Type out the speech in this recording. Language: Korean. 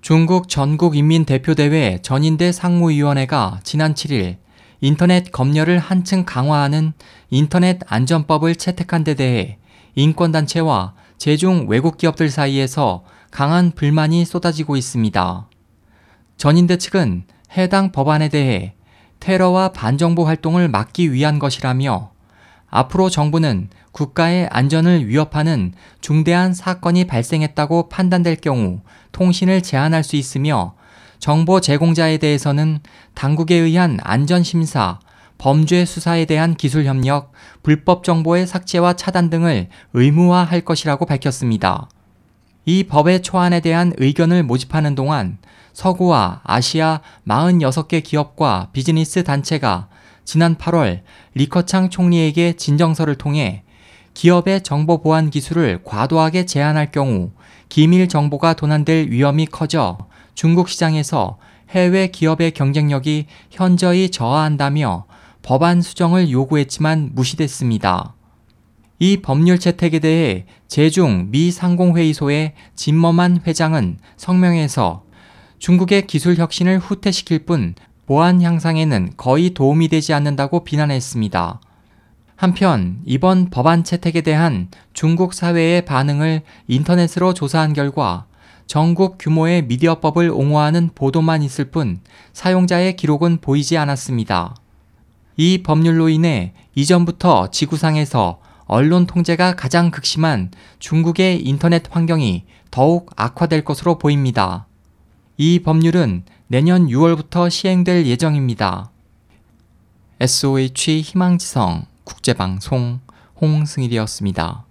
중국 전국인민대표대회 전인대 상무위원회가 지난 7일 인터넷 검열을 한층 강화하는 인터넷 안전법을 채택한 데 대해 인권단체와 제중 외국 기업들 사이에서 강한 불만이 쏟아지고 있습니다. 전인대 측은 해당 법안에 대해 테러와 반정부 활동을 막기 위한 것이라며 앞으로 정부는 국가의 안전을 위협하는 중대한 사건이 발생했다고 판단될 경우 통신을 제한할 수 있으며 정보 제공자에 대해서는 당국에 의한 안전심사, 범죄 수사에 대한 기술 협력, 불법 정보의 삭제와 차단 등을 의무화할 것이라고 밝혔습니다. 이 법의 초안에 대한 의견을 모집하는 동안 서구와 아시아 46개 기업과 비즈니스 단체가 지난 8월 리커창 총리에게 진정서를 통해 기업의 정보 보안 기술을 과도하게 제한할 경우 기밀 정보가 도난될 위험이 커져 중국 시장에서 해외 기업의 경쟁력이 현저히 저하한다며 법안 수정을 요구했지만 무시됐습니다. 이 법률 채택에 대해 제중 미 상공회의소의 진머만 회장은 성명에서 중국의 기술 혁신을 후퇴시킬 뿐 보안 향상에는 거의 도움이 되지 않는다고 비난했습니다. 한편 이번 법안 채택에 대한 중국 사회의 반응을 인터넷으로 조사한 결과 전국 규모의 미디어법을 옹호하는 보도만 있을 뿐 사용자의 기록은 보이지 않았습니다. 이 법률로 인해 이전부터 지구상에서 언론 통제가 가장 극심한 중국의 인터넷 환경이 더욱 악화될 것으로 보입니다. 이 법률은 내년 6월부터 시행될 예정입니다. SOH 희망지성 국제방송 홍승일이었습니다.